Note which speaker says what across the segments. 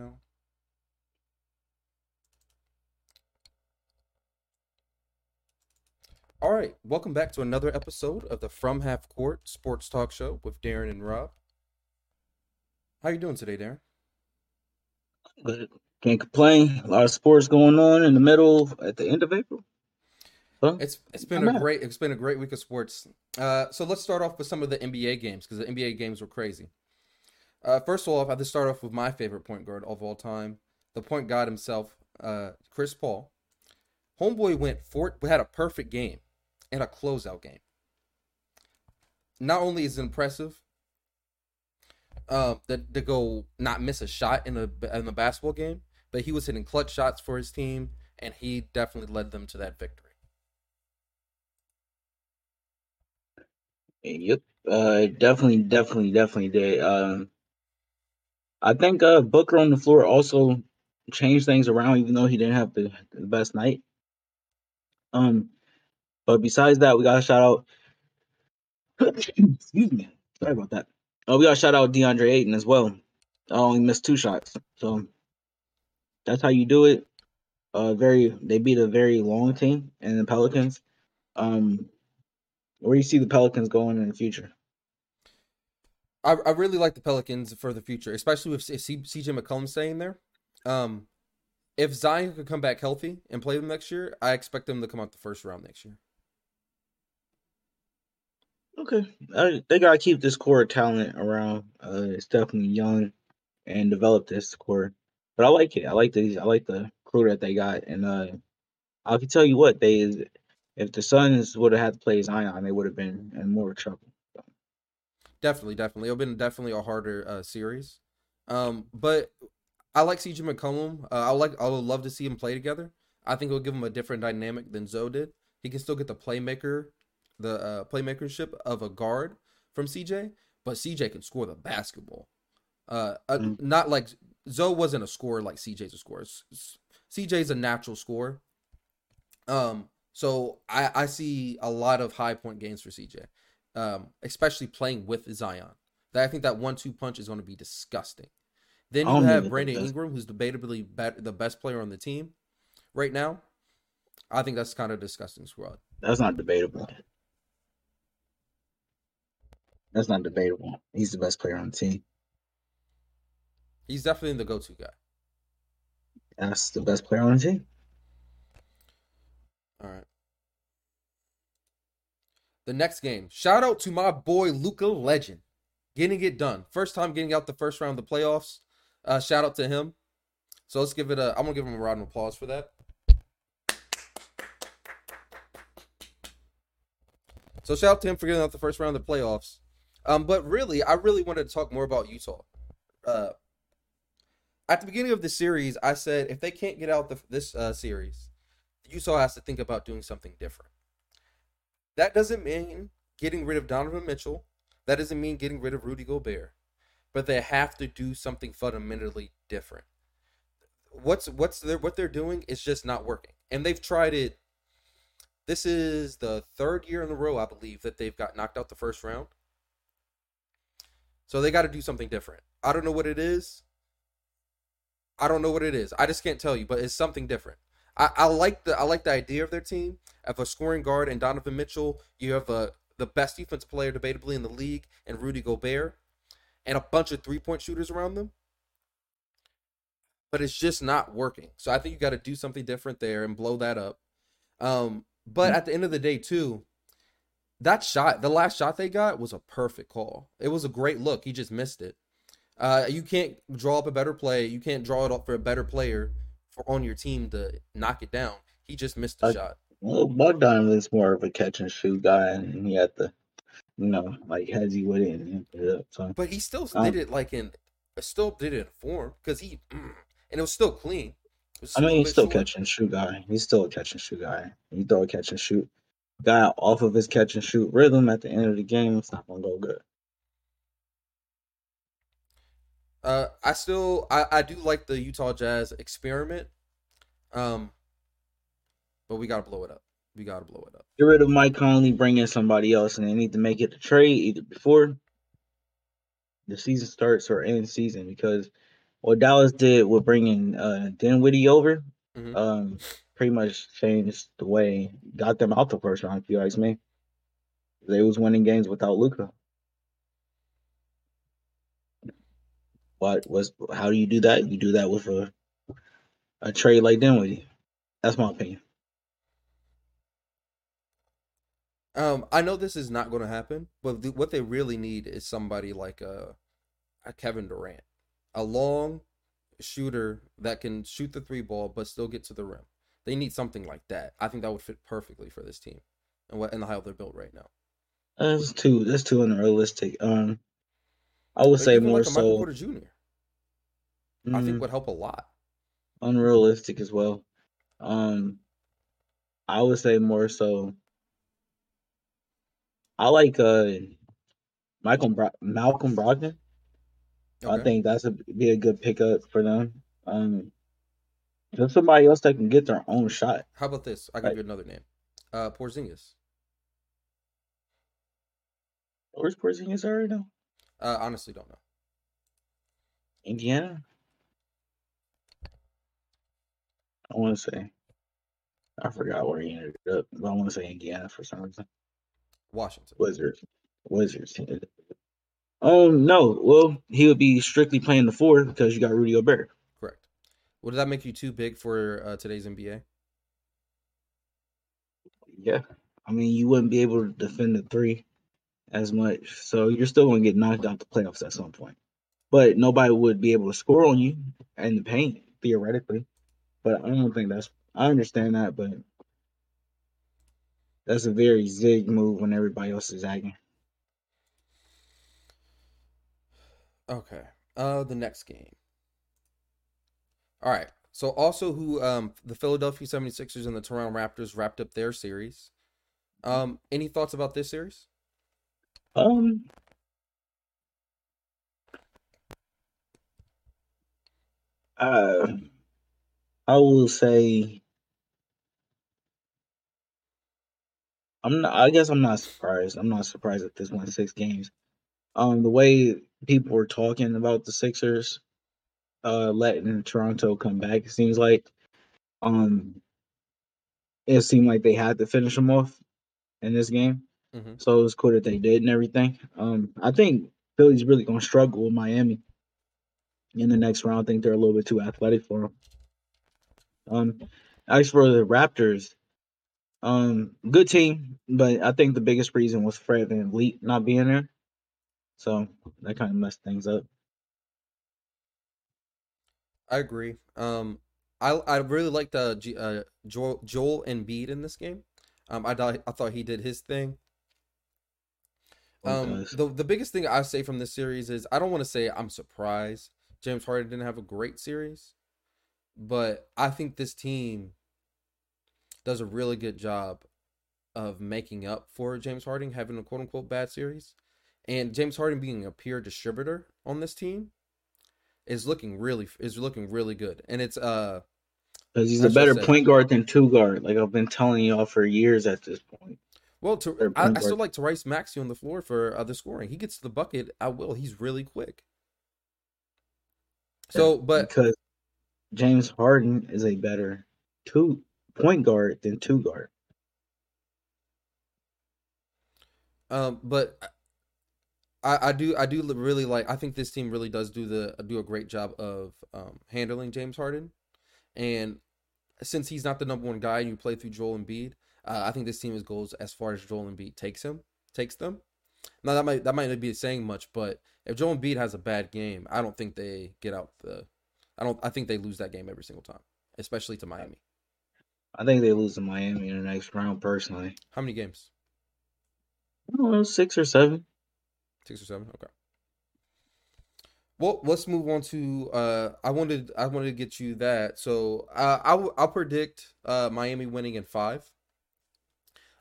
Speaker 1: now. All right, welcome back to another episode of the From Half Court Sports Talk Show with Darren and Rob. How you doing today, Darren?
Speaker 2: Good. Can't complain. A lot of sports going on in the middle at the end of April.
Speaker 1: Huh? It's it's been I'm a great it's been a great week of sports. Uh, so let's start off with some of the NBA games because the NBA games were crazy. Uh, first of all, I have to start off with my favorite point guard of all time, the point guard himself, uh, Chris Paul. Homeboy went for had a perfect game and a closeout game. Not only is it impressive uh, that to go not miss a shot in the in the basketball game, but he was hitting clutch shots for his team, and he definitely led them to that victory.
Speaker 2: Yep, uh, definitely, definitely, definitely did. Um, I think uh, Booker on the floor also changed things around, even though he didn't have the, the best night. Um, but besides that, we got to shout out. excuse me, sorry about that. Oh, we got to shout out DeAndre Ayton as well. I only missed two shots, so that's how you do it. Uh, very they beat a very long team and the Pelicans. Um, where do you see the Pelicans going in the future?
Speaker 1: I, I really like the Pelicans for the future, especially with CJ McCollum staying there. Um, if Zion could come back healthy and play them next year, I expect them to come out the first round next year.
Speaker 2: Okay, I, they gotta keep this core talent around. Uh, it's definitely young and develop this core. But I like it. I like the I like the crew that they got, and uh, I can tell you what they if the Suns would have had to play Zion, they would have been in more trouble.
Speaker 1: Definitely, definitely, it'll been definitely a harder uh, series. Um, but I like CJ McCollum. Uh, I like. I would love to see him play together. I think it'll give him a different dynamic than Zoe did. He can still get the playmaker, the uh, playmakership of a guard from CJ, but CJ can score the basketball. Uh, mm. not like Zoe wasn't a scorer like CJ's a scorer. CJ's a natural scorer. Um, so I, I see a lot of high point games for CJ, um, especially playing with Zion. That I think that one-two punch is going to be disgusting. Then you have Brandon Ingram, who's debatably the best player on the team right now. I think that's kind of disgusting squad.
Speaker 2: That's not debatable. That's not debatable. He's the best player on the team.
Speaker 1: He's definitely the go-to guy.
Speaker 2: That's the best player on the team.
Speaker 1: All right. The next game. Shout out to my boy Luka Legend. Getting it done. First time getting out the first round of the playoffs. Uh, shout out to him. So let's give it a I'm gonna give him a round of applause for that. So shout out to him for getting out the first round of the playoffs. Um, but really, I really wanted to talk more about Utah. Uh, at the beginning of the series, I said if they can't get out the, this uh, series, Utah has to think about doing something different. That doesn't mean getting rid of Donovan Mitchell. That doesn't mean getting rid of Rudy Gobert. But they have to do something fundamentally different. What's what's their, what they're doing is just not working, and they've tried it. This is the third year in a row, I believe, that they've got knocked out the first round. So they got to do something different. I don't know what it is. I don't know what it is. I just can't tell you, but it's something different. I, I like the I like the idea of their team. Of a scoring guard and Donovan Mitchell, you have a the best defense player debatably in the league, and Rudy Gobert, and a bunch of three point shooters around them. But it's just not working. So I think you got to do something different there and blow that up. Um, but mm-hmm. at the end of the day, too, that shot, the last shot they got was a perfect call. It was a great look. He just missed it. Uh, you can't draw up a better play. You can't draw it up for a better player for on your team to knock it down. He just missed the uh, shot.
Speaker 2: Well, Bogdan is more of a catch and shoot guy, and he had to, you know, like has he with it and it up. So,
Speaker 1: but he still um, did it like in, still did it in form because he, mm, and it was still clean.
Speaker 2: Was I mean, he's still short. catch and shoot guy. He's still a catch and shoot guy. He throw a catch and shoot guy off of his catch and shoot rhythm at the end of the game. It's not gonna go good.
Speaker 1: Uh, I still I, I do like the Utah Jazz experiment. Um, but we gotta blow it up. We gotta blow it up.
Speaker 2: Get rid of Mike Conley, bring in somebody else, and they need to make it a trade either before the season starts or end season because what Dallas did with bringing uh, Dinwiddie over,
Speaker 1: Mhm.
Speaker 2: um, pretty much changed the way got them out the first round. If you ask me, they was winning games without Luka. What was? How do you do that? You do that with a a trade like Dinwiddie. That's my opinion.
Speaker 1: Um, I know this is not going to happen, but th- what they really need is somebody like a, a Kevin Durant, a long shooter that can shoot the three ball but still get to the rim. They need something like that. I think that would fit perfectly for this team and what and how they're built right now.
Speaker 2: That's too. That's too unrealistic. Um, I would say more
Speaker 1: like a Michael
Speaker 2: so.
Speaker 1: Porter Jr. I
Speaker 2: mm,
Speaker 1: think would help a lot.
Speaker 2: unrealistic as well. Um, I would say more so. I like uh Michael Bro- Malcolm Brogdon. I think that's a be a good pickup for them. Um, just somebody else that can get their own shot.
Speaker 1: How about this? I'll give you another name. Uh, Porzingis.
Speaker 2: Where's Porzingis right now?
Speaker 1: Uh, honestly, don't know.
Speaker 2: Indiana. I want to say. I forgot where he ended up, but I want to say Indiana for some reason.
Speaker 1: Washington.
Speaker 2: Wizards. Wizards. Um, no. Well, he would be strictly playing the four because you got Rudy Gobert.
Speaker 1: Correct. Would that make you too big for uh, today's NBA?
Speaker 2: Yeah. I mean, you wouldn't be able to defend the three as much. So you're still going to get knocked out the playoffs at some point. But nobody would be able to score on you in the paint, theoretically. But I don't think that's, I understand that, but that's a very zig move when everybody else is zagging.
Speaker 1: Okay. Uh, the next game. All right. So also who um the Philadelphia 76ers and the Toronto Raptors wrapped up their series. Um, any thoughts about this series?
Speaker 2: Um, uh, I will say, I'm not. I guess I'm not surprised. I'm not surprised that this won six games. Um, the way people were talking about the Sixers, uh, letting Toronto come back, it seems like, um, it seemed like they had to finish them off in this game.
Speaker 1: Mhm.
Speaker 2: So it was cool that they did and everything. Um, I think Philly's really gonna struggle with Miami in the next round. I think they're a little bit too athletic for them. Um, as for the Raptors, um, good team, but I think the biggest reason was Fred VanVleet not being there. So that kind of messed things up.
Speaker 1: I agree. Um, I I really liked uh, G, uh Joel Joel Embiid in this game. Um, I thought I thought he did his thing. Um, the the biggest thing I say from this series is I don't want to say I'm surprised James Harden didn't have a great series, but I think this team does a really good job of making up for James Harden having a quote unquote bad series, and James Harden being a pure distributor on this team is looking really is looking really good, and it's uh
Speaker 2: Because he's a
Speaker 1: That's what I
Speaker 2: better point guard than two guard. Like I've been telling y'all for years at this point.
Speaker 1: Well, to, I, I still like Tyrese Maxey on the floor for uh, the scoring. He gets to the bucket at will. He's really quick. So, but
Speaker 2: because James Harden is a better two point guard than two guard.
Speaker 1: um, but I, I do I do really like. I think this team really does do the do a great job of um, handling James Harden, and since he's not the number one guy and you play through Joel Embiid, uh, I think this team is goes as far as Joel Embiid takes him takes them. Now that might that might not be saying much, but if Joel Embiid has a bad game, I don't think they get out the. I don't. I think they lose that game every single time, especially to Miami.
Speaker 2: I think they lose to Miami in the next round personally.
Speaker 1: How many games?
Speaker 2: I don't know, six or seven.
Speaker 1: Six or seven. Okay. Well, let's move on to. Uh, I wanted I wanted to get you that. So uh, I'll I'll predict uh, Miami winning in five.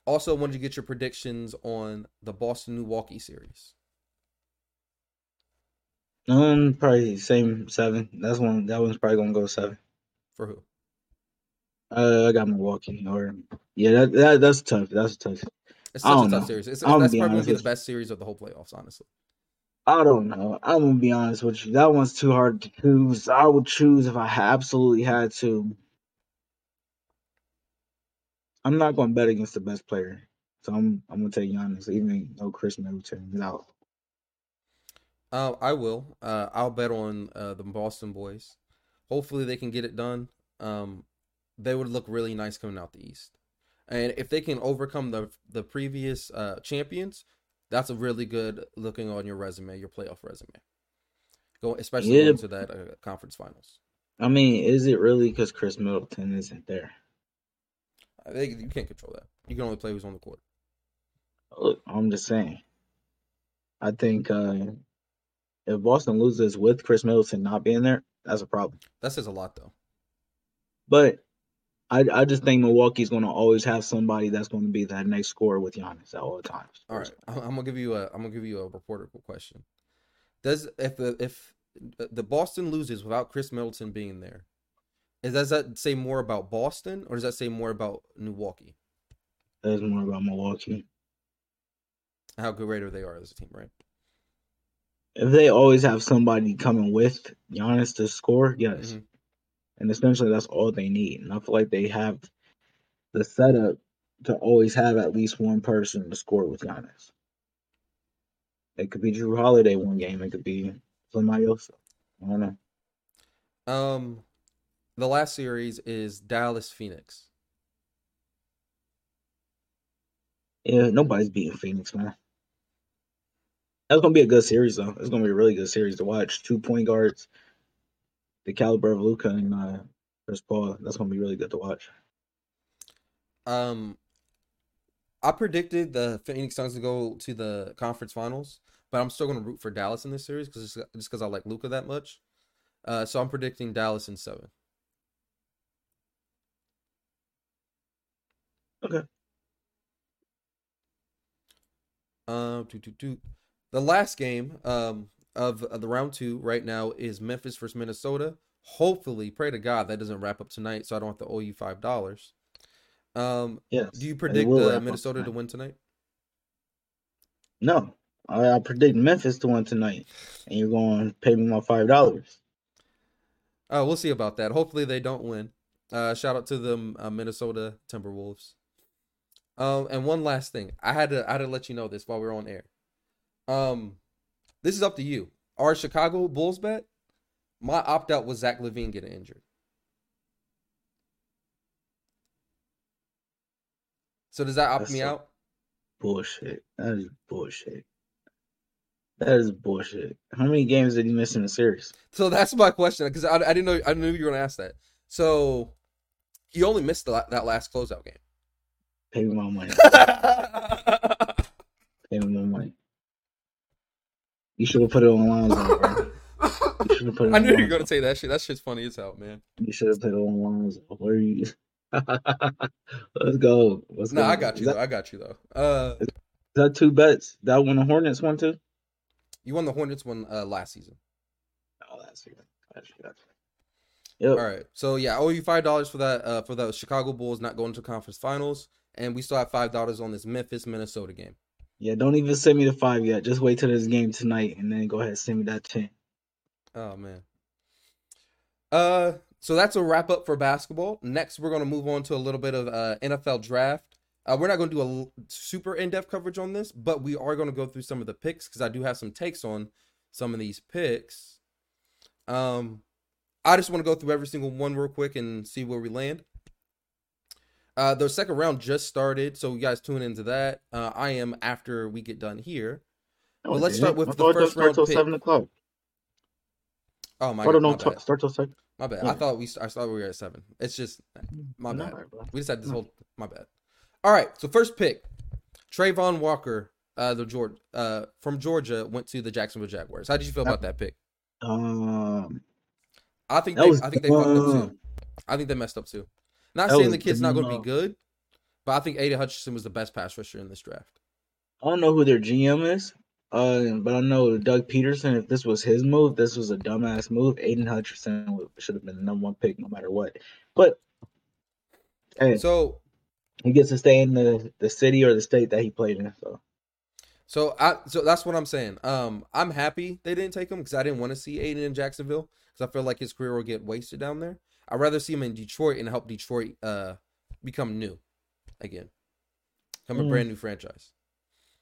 Speaker 1: Also, wanted to get your predictions on the Boston Milwaukee series.
Speaker 2: Um, probably same seven. That's one. That one's probably gonna go seven.
Speaker 1: For who?
Speaker 2: Uh, I got Milwaukee. Or yeah, that, that that's tough. That's tough.
Speaker 1: It's such a tough
Speaker 2: know.
Speaker 1: series. It's,
Speaker 2: I'm
Speaker 1: that's probably gonna be the best series of the whole playoffs, honestly.
Speaker 2: I don't know. I'm gonna be honest with you. That one's too hard to choose. I would choose if I absolutely had to. I'm not gonna bet against the best player, so I'm I'm gonna take Giannis, even though Khris Middleton is out.
Speaker 1: Uh, I will. Uh, I'll bet on uh, the Boston boys. Hopefully, they can get it done. Um, they would look really nice coming out the East, and if they can overcome the the previous uh, champions, that's a really good looking on your resume, your playoff resume. Go, especially
Speaker 2: Yeah.
Speaker 1: going to that uh, conference finals.
Speaker 2: I mean, is it really because Khris Middleton isn't there?
Speaker 1: Think you can't control that. You can only play who's on the court.
Speaker 2: Look, I'm just saying. I think uh, if Boston loses with Khris Middleton not being there, that's a problem.
Speaker 1: That says a lot, though.
Speaker 2: But I I just think Milwaukee's going to always have somebody that's going to be that next scorer with Giannis at all times.
Speaker 1: All right, I'm I'm gonna give you a I'm gonna give you a reporterable question. Does if the if the Boston loses without Khris Middleton being there, is does that say more about Boston or does that say more about Milwaukee?
Speaker 2: That's more about Milwaukee.
Speaker 1: How great they are as a team, right?
Speaker 2: If they always have somebody coming with Giannis to score, yes.
Speaker 1: Mhm.
Speaker 2: And essentially that's all they need. And I feel like they have the setup to always have at least one person to score with Giannis. It could be Jrue Holiday one game, it could be somebody else. I don't know.
Speaker 1: Um, the last series is Dallas Phoenix.
Speaker 2: Yeah, nobody's beating Phoenix, man. That's gonna be a good series though. It's gonna be a really good series to watch. Two point guards, the caliber of Luka and uh, Chris Paul. That's gonna be really good to watch.
Speaker 1: Um, I predicted the Phoenix Suns to go to the conference finals, but I'm still gonna root for Dallas in this series because just because I like Luka that much. Uh, so I'm predicting Dallas in seven.
Speaker 2: Okay.
Speaker 1: Um, doo, doo, doo. the last game um of, of the round two right now is Memphis versus Minnesota. Hopefully, pray to God that doesn't wrap up tonight, so I don't have to owe you five dollars. Um,
Speaker 2: Yes.
Speaker 1: do you predict uh, Minnesota to win tonight?
Speaker 2: No, I, I predict Memphis to win tonight, and you're going to pay me my five dollars.
Speaker 1: Uh, we'll see about that. Hopefully, they don't win. Uh, shout out to the uh, Minnesota Timberwolves. Um, and one last thing, I had to I had to let you know this while we are on air. Um, this is up to you. Our Chicago Bulls bet. My opt out was Zach LaVine getting injured. So does that opt
Speaker 2: That's
Speaker 1: me out?
Speaker 2: Bullshit. That is bullshit. That is bullshit. How many games did he miss in the series?
Speaker 1: So that's my question because I, I didn't know I knew you were gonna ask that. So he only missed the, that last closeout game.
Speaker 2: Pay me my money. Pay me my money. You should have put it on Lonzo, bro. You should have put it
Speaker 1: I knew you were gonna say that shit. That shit's funny as hell, man.
Speaker 2: You should have put it on Lonzo. Where are you? Let's go. Let's
Speaker 1: No,
Speaker 2: go.
Speaker 1: I got you
Speaker 2: that.
Speaker 1: I got you though. Uh,
Speaker 2: is that two bets? That one the Hornets one too?
Speaker 1: you won the Hornets one uh, last season.
Speaker 2: Oh. Gotcha, gotcha. Yep.
Speaker 1: All right. So yeah, I owe you five dollars for that. Uh, for the Chicago Bulls not going to conference finals, and we still have five dollars on this Memphis Minnesota game.
Speaker 2: Yeah, don't even send me the five yet. Just wait till this game tonight, and then go ahead and send me that ten.
Speaker 1: Oh man. Uh, so that's a wrap up for basketball. Next, we're gonna move on to a little bit of uh, NFL draft. Uh, we're not gonna do a l- super in depth coverage on this, but we are gonna go through some of the picks because I do have some takes on some of these picks. Um, I just want to go through every single one real quick and see where we land. Uh, the second round just started, so you guys tune into that. Uh, I am after we get done here.
Speaker 2: No,
Speaker 1: Well, let's start with the first
Speaker 2: start
Speaker 1: round
Speaker 2: till
Speaker 1: pick.
Speaker 2: seven o'clock.
Speaker 1: Oh my
Speaker 2: Hold
Speaker 1: god, my
Speaker 2: don't start till seven.
Speaker 1: My bad. I thought we I thought we were at seven. It's just my bad.
Speaker 2: alright, bro.
Speaker 1: We just had this whole my bad. All right. So first pick, Travon Walker, uh, the Georgia, uh, from Georgia, went to the Jacksonville Jaguars. How did you feel about that pick?
Speaker 2: Um,
Speaker 1: I think they,
Speaker 2: was
Speaker 1: I think they fucked up too. I think they messed up too. Not
Speaker 2: That
Speaker 1: saying
Speaker 2: was
Speaker 1: the kid's not going to be good, but I think Aidan Hutchinson was the best pass rusher in this draft.
Speaker 2: I don't know who their GM is, uh, but I know Doug Pederson. If this was his move, this was a dumbass move. Aidan Hutchinson should have been the number one pick, no matter what. But hey,
Speaker 1: So
Speaker 2: he gets to stay in the, the city or the state that he played in. So
Speaker 1: So I so that's what I'm saying. Um, I'm happy they didn't take him because I didn't want to see Aidan in Jacksonville because I feel like his career will get wasted down there. I'd rather see him in Detroit and help Detroit uh become new again, become a
Speaker 2: Mm.
Speaker 1: brand new franchise.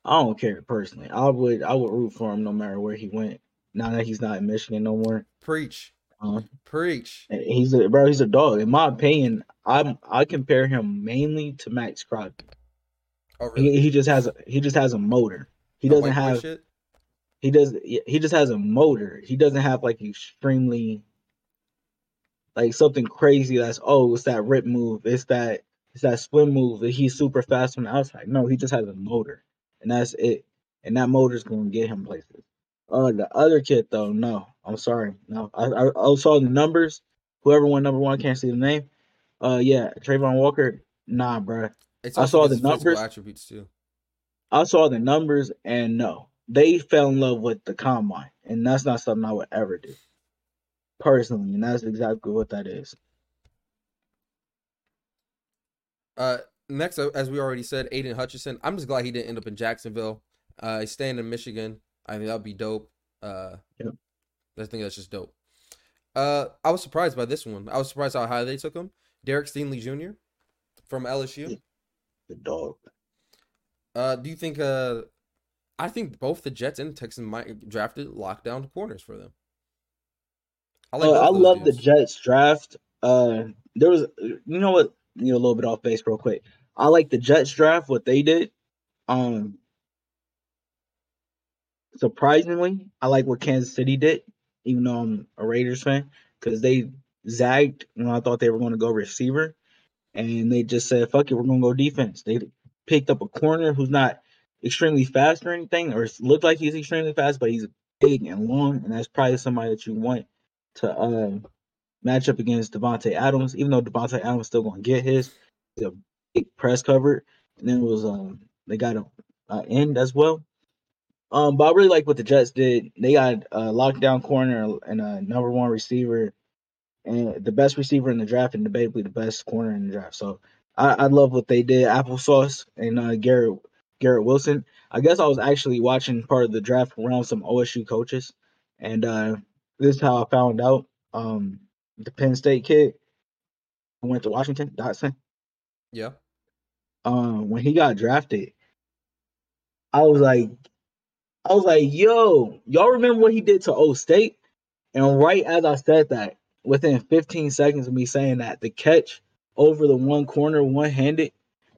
Speaker 2: I don't care personally. I would I would root for him no matter where he went. Now that he's not in Michigan no more.
Speaker 1: Preach,
Speaker 2: Um,
Speaker 1: preach.
Speaker 2: he's a bro. He's a dog. In my opinion, I'm I compare him mainly to Maxx Crosby.
Speaker 1: Oh really?
Speaker 2: He, he just has a he just has a motor. He doesn't have
Speaker 1: shit?
Speaker 2: he does he just has a motor. He doesn't have like extremely like something crazy that's oh it's that rip move, it's that it's that spin move that he's super fast from the outside. No, he just has a motor. And that's it. And that motor's gonna get him places. Uh the other kid though, no. I'm sorry. No. I I, I saw the numbers. Whoever won number one, I can't see the name. Uh yeah, Travon Walker, nah, bruh.
Speaker 1: It's
Speaker 2: I saw the numbers.
Speaker 1: attributes too.
Speaker 2: I saw the numbers and no, they fell in love with the combine, and that's not something I would ever do personally, and that's exactly what that is.
Speaker 1: Uh, next, uh, as we already said, Aidan Hutchinson. I'm just glad he didn't end up in Jacksonville. Uh, he's staying in Michigan. I think that'd be dope. Uh,
Speaker 2: Yep.
Speaker 1: I think that's just dope. Uh, I was surprised by this one. I was surprised how high they took him. Derek Stingley Jr. from LSU.
Speaker 2: The dog.
Speaker 1: Uh, do you think? Uh, I think both the Jets and Texans might drafted lockdown corners for them. I
Speaker 2: I,
Speaker 1: like.
Speaker 2: uh, I love the. Jets draft. Uh, there was, you know what? You know, a little bit off base, real quick. I like the Jets draft. What they did. Um, surprisingly, I like what Kansas City did, even though I'm a Raiders fan, because they zagged when I thought they were going to go receiver, and they just said, "Fuck it, we're going to go defense." They picked up a corner who's not extremely fast or anything, or looked like he's extremely fast, but he's big and long, and that's probably somebody that you want to uh, match up against Davante Adams. Even though Davante Adams still going to get his, a big press cover, and then it was um they got a, a end as well. Um, but I really like what the Jets did. They got a lockdown corner and a number one receiver, and the best receiver in the draft, and debatably the best corner in the draft. So I, I love what they did. Applesauce and uh, Garrett Garrett Wilson. I guess I was actually watching part of the draft around some OSU coaches, and uh, this is how I found out. Um, the Penn State kid who went to Washington, Dotson.
Speaker 1: Yeah.
Speaker 2: Um, when he got drafted, I was like, I was like, yo, y'all remember what he did to O State? And right as I said that, within 15 seconds of me saying that, the catch over the one corner, one handed,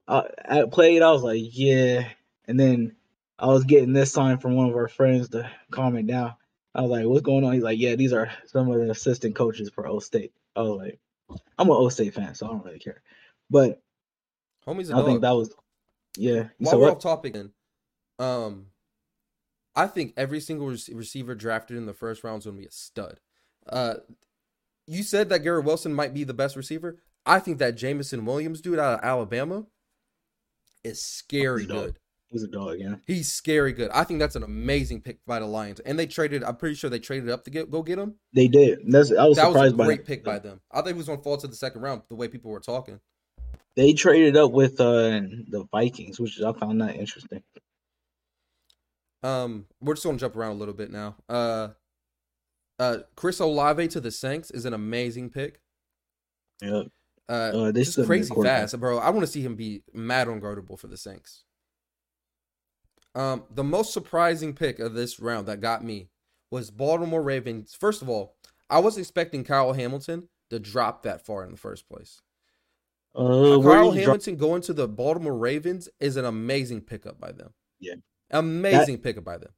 Speaker 2: uh, I played. I was like, yeah. And then I was getting this sign from one of our friends to calm it down. I was like, what's going on? He's like, yeah, these are some of the assistant coaches for O State. I was like, I'm an O State fan, so I don't really care. But
Speaker 1: Homie's
Speaker 2: I
Speaker 1: dog.
Speaker 2: think that was, yeah.
Speaker 1: While
Speaker 2: said
Speaker 1: we're
Speaker 2: what?
Speaker 1: off topic, then, um, I think every single receiver drafted in the first round is going to be a stud. Uh, you said that Garrett Wilson might be the best receiver. I think that Jameson Williams dude out of Alabama is scary good.
Speaker 2: He's a dog, yeah.
Speaker 1: He's scary good. I think that's an amazing pick by the Lions, and they traded. I'm pretty sure they traded up to get go get him.
Speaker 2: They did. That's I was
Speaker 1: That was a
Speaker 2: surprised by
Speaker 1: great
Speaker 2: that.
Speaker 1: pick by them. I think it was going to fall to the second round the way people were talking.
Speaker 2: They traded up with uh the Vikings, which I found that interesting.
Speaker 1: Um, we're just gonna jump around a little bit now. Uh, uh, Chris Olave to the Saints is an amazing pick.
Speaker 2: Yeah.
Speaker 1: Uh,
Speaker 2: Uh, they
Speaker 1: just
Speaker 2: still need a
Speaker 1: crazy fast, bro. I want to see him be mad unguardable for the Saints. Um, the most surprising pick of this round that got me was Baltimore Ravens. First of all, I was expecting Kyle Hamilton to drop that far in the first place.
Speaker 2: Uh,
Speaker 1: Kyle
Speaker 2: he dro-
Speaker 1: Hamilton going to the Baltimore Ravens is an amazing pickup by them.
Speaker 2: Yeah.
Speaker 1: amazing pickup by them.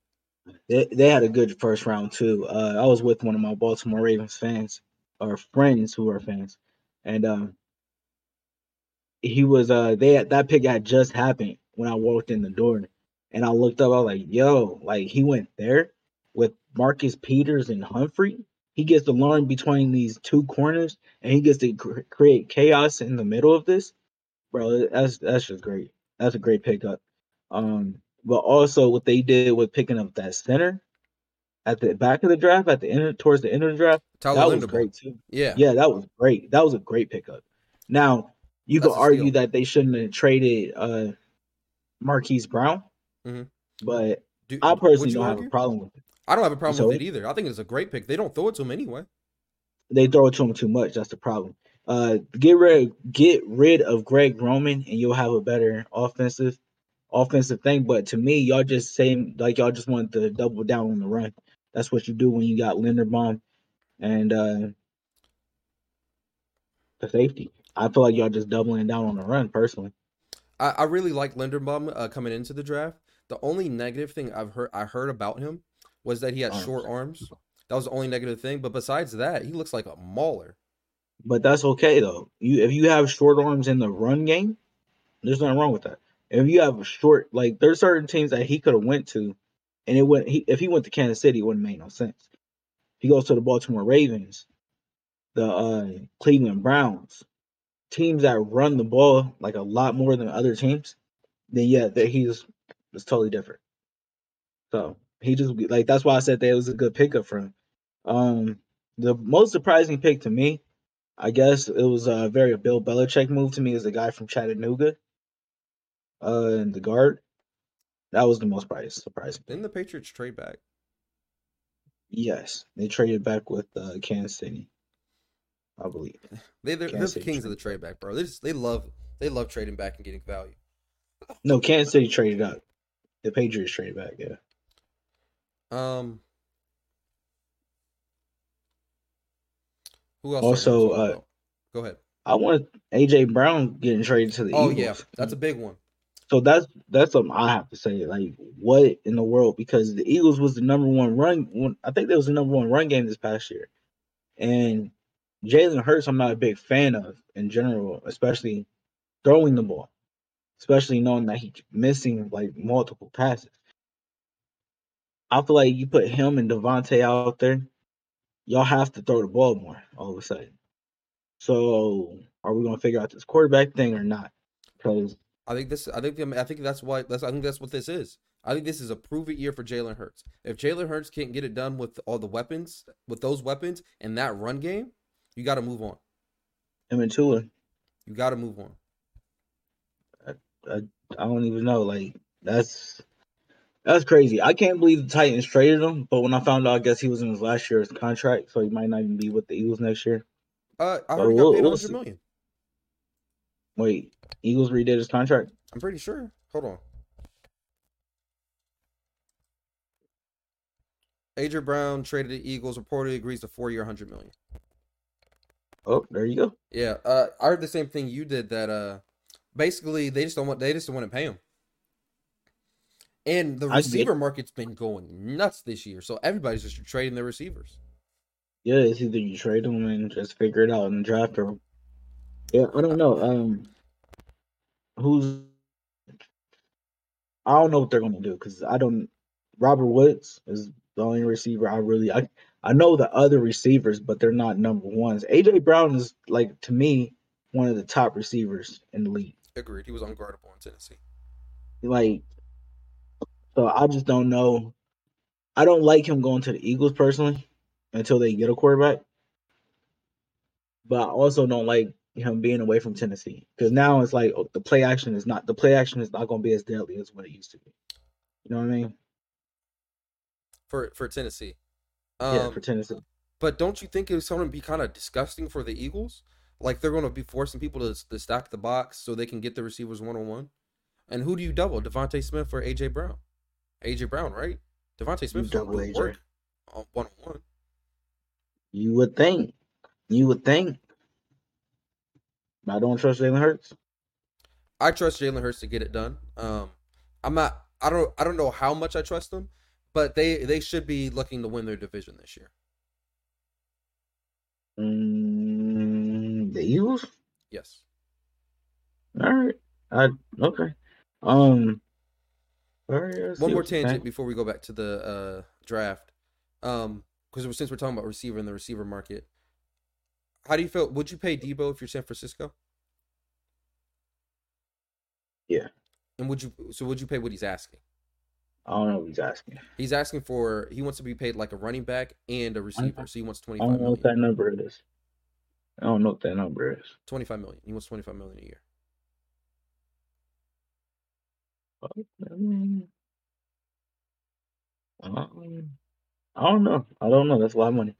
Speaker 2: they, they had a good first round too. Uh, I was with one of my Baltimore Ravens fans or friends who are fans, and um, he was uh they had, that pick had just happened when I walked in the door, and I looked up. I was like, "Yo, like he went there with Marcus Peters and Humphrey. He gets to learn between these two corners, and he gets to cr- create chaos in the middle of this, bro. That's that's just great. That's a great pickup. Um, but also what they did with picking up that center at the back of the draft, at the end towards the end of the draft,
Speaker 1: Tyler
Speaker 2: that was
Speaker 1: Linderbaum.
Speaker 2: great too.
Speaker 1: Yeah.
Speaker 2: Yeah, that was great. That was a great pickup. Now you
Speaker 1: That's
Speaker 2: could argue
Speaker 1: steal.
Speaker 2: that they shouldn't have traded uh Marquise Brown.
Speaker 1: Mhm.
Speaker 2: But
Speaker 1: Do,
Speaker 2: I personally don't have
Speaker 1: argue?
Speaker 2: a problem with it.
Speaker 1: I don't have a problem
Speaker 2: So
Speaker 1: with
Speaker 2: it-
Speaker 1: it either. I think it's a great pick. They don't throw it to him anyway.
Speaker 2: They throw it to him too much. That's the problem. Uh, get rid get rid of Greg Roman, and you'll have a better offensive offensive thing. But to me, y'all just saying like y'all just want to double down on the run. That's what you do when you got Linderbaum and uh the safety. I feel like y'all just doubling down on the run personally.
Speaker 1: I, I really like Linderbaum uh, coming into the draft. The only negative thing I've heard I heard about him was that he had
Speaker 2: Arms.
Speaker 1: short arms. That was the only negative thing. But besides that, he looks like a mauler.
Speaker 2: But that's okay though. You if you have short arms in the run game, there's nothing wrong with that. If you have a short like there's certain teams that he could have went to, and it wouldn't. He, if he went to Kansas City, it wouldn't make no sense. If he goes to the Baltimore Ravens, the uh, Cleveland Browns, teams that run the ball like a lot more than other teams, then yeah, that he's it's totally different. So he just like that's why I said that it was a good pickup for him. Um, the most surprising pick to me, I guess it was a very Bill Belichick move to me is a guy from Chattanooga, uh, and the guard. That was the most price surprising.
Speaker 1: Didn't the Patriots trade back?
Speaker 2: Yes, they traded back with uh, Kansas City, I believe.
Speaker 1: They they're, they're the kings of the
Speaker 2: trade
Speaker 1: trade back, bro. They just, they love they love trading back and getting value.
Speaker 2: No, Kansas City traded up. The Patriots traded back. Yeah.
Speaker 1: Um. Who else?
Speaker 2: Also,
Speaker 1: are we talking
Speaker 2: uh,
Speaker 1: go ahead.
Speaker 2: I want AJ Brown getting traded to the
Speaker 1: Oh
Speaker 2: Eagles.
Speaker 1: yeah, that's a big one.
Speaker 2: So that's that's something I have to say. Like, what in the world? Because the Eagles was the number one run. I think they was the number one run game this past year, and Jalen Hurts, I'm not a big fan of in general, especially throwing the ball, especially knowing that he's missing like multiple passes. I feel like you put him and DeVonta out there, y'all have to throw the ball more all of a sudden. So, are we gonna figure out this quarterback thing or not? Because
Speaker 1: I think this. I think. I think that's why. That's. I think that's what this is. I think this is a prove it year for Jalen Hurts. If Jalen Hurts can't get it done with all the weapons, with those weapons and that run game, you got to move on.
Speaker 2: him and Tua,
Speaker 1: You got to move on.
Speaker 2: I I don't even know. Like that's that's crazy. I can't believe the Titans traded him. But when I found out, I guess he was in his last year's contract, so he might not even be with the Eagles next year.
Speaker 1: Uh, I heard he got
Speaker 2: we'll-
Speaker 1: paid
Speaker 2: we'll
Speaker 1: 100 million.
Speaker 2: Wait, Eagles redid his contract.
Speaker 1: I'm pretty sure. Hold on. Adrian Brown traded the Eagles. Reportedly agrees to four year, 100 million.
Speaker 2: Oh, there you go.
Speaker 1: Yeah, uh, I heard the same thing you did. That uh, basically they just don't want they just don't want to pay him. And the receiver market's been going nuts this year, so everybody's just trading their receivers.
Speaker 2: Yeah, it's either you trade them and just figure it out and draft, them. yeah, I don't know. Um, who's I don't know what they're gonna do because I don't. Robert Woods is the only receiver I really I I know the other receivers, but they're not number ones. AJ Brown is like to me one of the top receivers in the league.
Speaker 1: Agreed. He was unguardable in Tennessee.
Speaker 2: Like, so I just don't know. I don't like him going to the Eagles personally until they get a quarterback. But I also don't like him being away from Tennessee because now it's like oh, the play action is not the play action is not going to be as deadly as what it used to be. You know what I mean?
Speaker 1: for for Tennessee.
Speaker 2: yeah,
Speaker 1: Um,
Speaker 2: for Tennessee.
Speaker 1: but don't you think it's going to be kind of disgusting for the Eagles? Like they're going to be forcing people to, to stack the box so they can get the receivers one on one. And who do you double? DeVonta Smith or AJ Brown? AJ Brown, right? DeVonta Smith
Speaker 2: double AJ.
Speaker 1: work on one on one.
Speaker 2: You would think. You would think. I don't trust Jalen Hurts.
Speaker 1: I trust Jalen Hurts to get it done. Um, I'm not. I don't. I don't know how much I trust them, but they they should be looking to win their division this year.
Speaker 2: Mm, the Eagles.
Speaker 1: Yes.
Speaker 2: All right. I okay. Um. all right,
Speaker 1: One more tangent before we go back to the uh, draft, um, because since we're talking about receiver in the receiver market, how do you feel? Would you pay Deebo if you're San Francisco?
Speaker 2: Yeah.
Speaker 1: And would you? So would you pay what he's asking?
Speaker 2: I don't know what he's asking.
Speaker 1: He's asking for. He wants to be paid like a running back and a receiver. So he wants twenty
Speaker 2: I don't know what that number is. I don't know what that number is.
Speaker 1: Twenty five million. He wants twenty five million a year.
Speaker 2: I Um, I don't know. I don't know. That's a lot of money.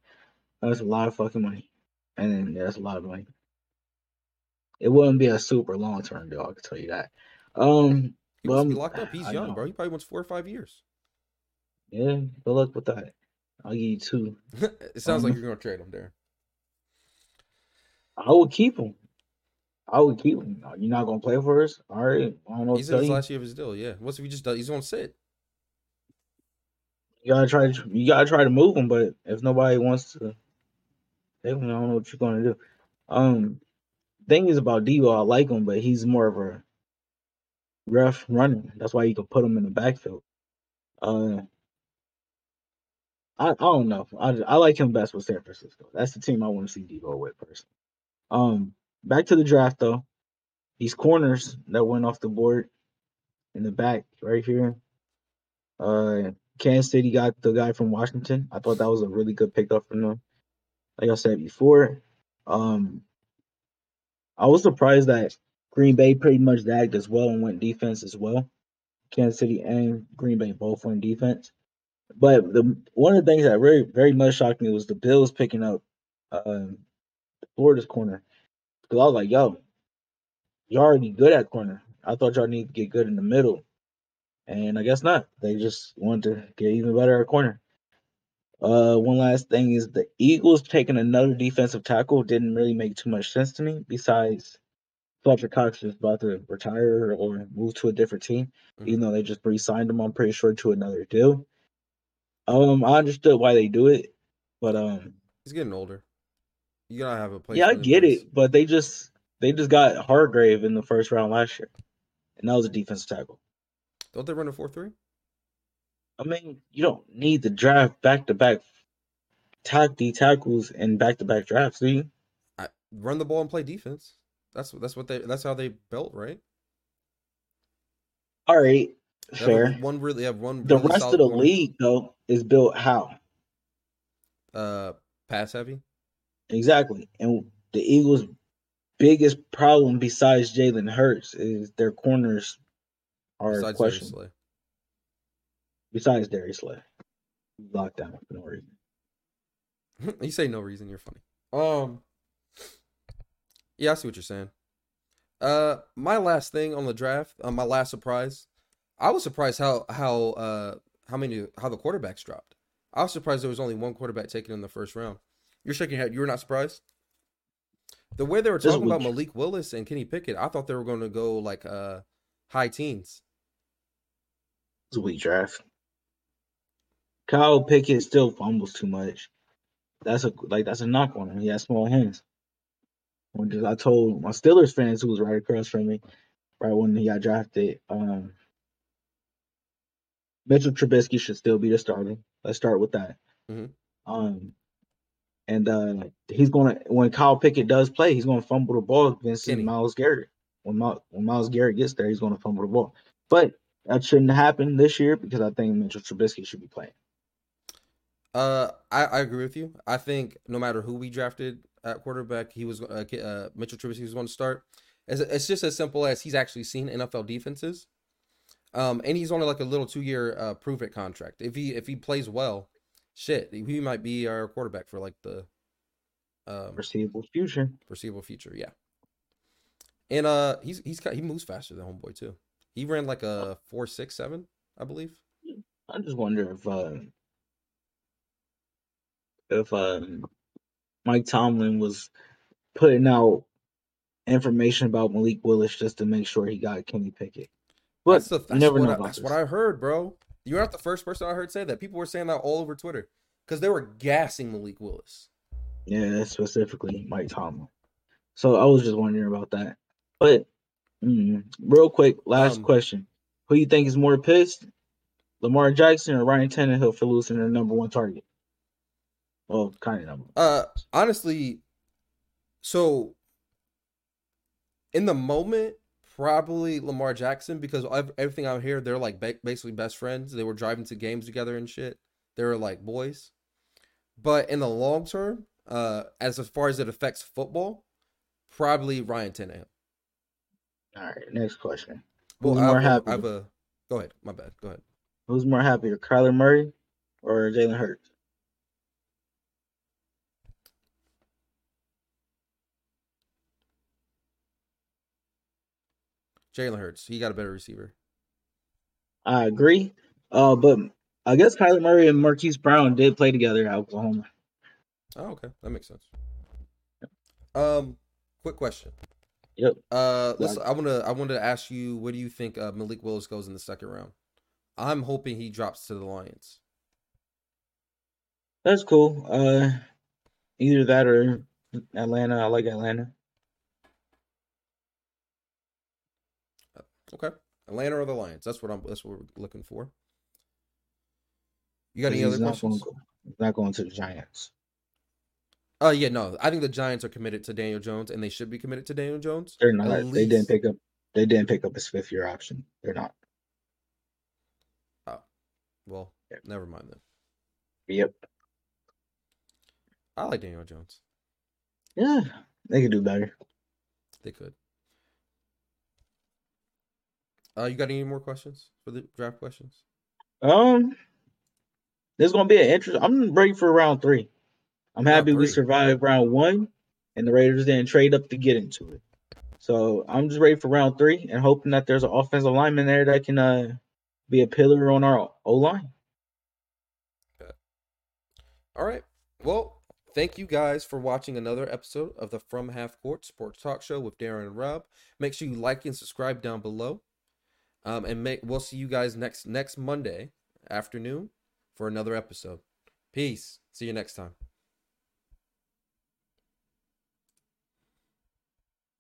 Speaker 2: That's a lot of fucking money. And then yeah, that's a lot of money. It wouldn't be a super long term deal, I can tell you that. Um
Speaker 1: He
Speaker 2: but
Speaker 1: wants to be locked up. He's
Speaker 2: I
Speaker 1: young,
Speaker 2: know.
Speaker 1: bro. He probably wants four or five years.
Speaker 2: Yeah, good luck with that. I'll give you two.
Speaker 1: it sounds like
Speaker 2: Um,
Speaker 1: you're gonna trade him there.
Speaker 2: I would keep him. I would keep him. You're not gonna play for us? All right. I don't know
Speaker 1: He's in his
Speaker 2: you.
Speaker 1: last year of his deal. Yeah. What's if he just does? He's gonna sit.
Speaker 2: You gotta try to you gotta try to move him, but if nobody wants to I don't know what you're gonna do. Um thing is about Deebo, I like him, but he's more of a rough runner. That's why you can put him in the backfield. Uh I, I don't know. I, I like him best with San Francisco. That's the team I want to see Deebo with personally. Um, back to the draft though. These corners that went off the board in the back right here. Uh, Kansas City got the guy from Washington. I thought that was a really good pickup from them. Like I said before, um, I was surprised that Green Bay pretty much zagged as well and went defense as well. Kansas City and Green Bay both went defense. But the one of the things that very very much shocked me was the Bills picking up um, Florida's corner because I was like, "Yo, you're already good at corner. I thought y'all need to get good in the middle, and I guess not. They just wanted to get even better at corner." Uh, one last thing is the Eagles taking another defensive tackle didn't really make too much sense to me. Besides, Fletcher Cox is about to retire or move to a different team, even though they just re-signed him. I'm pretty sure to another deal. Um, I understood why they do it, but um,
Speaker 1: He's getting older. You gotta have a place.
Speaker 2: yeah, I get it, but they just they just got Hargrave in the first round last year, and that was a defensive tackle.
Speaker 1: Don't they run a four three?
Speaker 2: I mean, you don't need to draft back to back tack D tackles and back to back drafts, do you?
Speaker 1: I run the ball and play defense. That's that's what they. That's how they built, right?
Speaker 2: All right, fair.
Speaker 1: One really have one.
Speaker 2: The
Speaker 1: really
Speaker 2: rest of the league though is built how
Speaker 1: uh, pass heavy.
Speaker 2: Exactly, and the Eagles' biggest problem besides Jalen Hurts is their corners are
Speaker 1: Besides Darius
Speaker 2: questionable.
Speaker 1: Slay.
Speaker 2: Besides Darius Slay, locked down for no reason.
Speaker 1: you say no reason. You're funny. Um. Yeah, I see what you're saying. Uh, my last thing on the draft, uh, my last surprise, I was surprised how how uh how many how the quarterbacks dropped. I was surprised there was only one quarterback taken in the first round. You're shaking your head. You were not surprised. The way they were talking about. Malik Willis and Kenny Pickett, I thought they were going to go like uh high teens.
Speaker 2: It's a weak draft. Kyle Pickett still fumbles too much. That's a like that's a knock on him. He has small hands. When I told my Steelers fans who was right across from me, right when he got drafted, um, Mitchell Trubisky should still be the starter. Let's start with that.
Speaker 1: Mhm.
Speaker 2: Um, and uh, he's gonna when Kyle Pickett does play, he's gonna fumble the ball against. Myles Garrett. When, Myles, when Myles Garrett gets there, he's gonna fumble the ball. But that shouldn't happen this year because I think Mitchell Trubisky should be playing.
Speaker 1: Uh, I, I agree with you. I think no matter who we drafted at quarterback, he was uh, uh Mitchell Trubisky was going to start. It's, it's just as simple as he's actually seen NFL defenses, um, and he's only like a little two year uh prove it contract. If he if he plays well, shit, he might be our quarterback for like the um
Speaker 2: Foreseeable future.
Speaker 1: foreseeable future. Yeah, and uh, he's he's got, he moves faster than homeboy too. He ran like a four six seven, I believe.
Speaker 2: I just wonder if uh, if um, Mike Tomlin was putting out information about Malik Willis just to make sure he got Kenny Pickett. But
Speaker 1: that's the,
Speaker 2: you
Speaker 1: that's
Speaker 2: never
Speaker 1: what
Speaker 2: know
Speaker 1: I, that's
Speaker 2: this.
Speaker 1: what I heard, bro. You're not the first person I heard say that. People were saying that all over Twitter because they were gassing Malik Willis.
Speaker 2: Yeah, specifically Mike Tomlin. So I was just wondering about that. But mm, real quick, last
Speaker 1: Um,
Speaker 2: question: Who you think is more pissed, Lamar Jackson or Ryan Tannehill for losing their number one target? Well, kind of number.
Speaker 1: Uh, honestly, so in the moment, probably Lamar Jackson because ev- everything out here, they're like ba- basically best friends. They were driving to games together and shit. They were like boys. But in the long term, uh, as far as it affects football, probably Ryan Tannehill.
Speaker 2: All right, next question:
Speaker 1: Well,
Speaker 2: Who's
Speaker 1: I
Speaker 2: more
Speaker 1: a-
Speaker 2: happy?
Speaker 1: I have a. Go ahead. My bad. Go ahead.
Speaker 2: Who's more happier, Kyler Murray or Jalen Hurts?
Speaker 1: Jalen Hurts. He got a better receiver.
Speaker 2: I agree. Uh, but I guess Kyler Murray and Marquise Brown did play together at Oklahoma.
Speaker 1: Oh, okay, that makes sense. Um, quick question.
Speaker 2: Yep.
Speaker 1: Uh, let's. I want to. I want to ask you, what do you think uh, Malik Willis goes in the second round? I'm hoping he drops to the Lions.
Speaker 2: That's cool. Uh, either that or Atlanta. I like Atlanta.
Speaker 1: Okay, Atlanta or the Lions. That's what I'm. That's what we're looking for. You got any other
Speaker 2: not
Speaker 1: questions?
Speaker 2: Going, not going to the Giants.
Speaker 1: Oh yeah, no. I think the Giants are committed to Daniel Jones, and they should be committed to Daniel Jones.
Speaker 2: They're not. They
Speaker 1: least-
Speaker 2: didn't pick up. They didn't pick up his fifth year option. They're not.
Speaker 1: Oh, well,
Speaker 2: Yeah.
Speaker 1: never mind then.
Speaker 2: Yep.
Speaker 1: I like Daniel Jones.
Speaker 2: Yeah, they could do better.
Speaker 1: They could. Uh, you got any more questions for the draft questions?
Speaker 2: Um, this is gonna be an interest. I'm ready for round three. I'm happy we survived round one, and the Raiders didn't trade up to get into it. So I'm just ready for round three and hoping that there's an offensive lineman there that can uh be a pillar on our O line.
Speaker 1: All right. Well, thank you guys for watching another episode of the From Half Court Sports Talk Show with Darren and Rob. Make sure you like and subscribe down below. Um, and make we'll see you guys next next Monday afternoon for another episode. Peace. See you next time.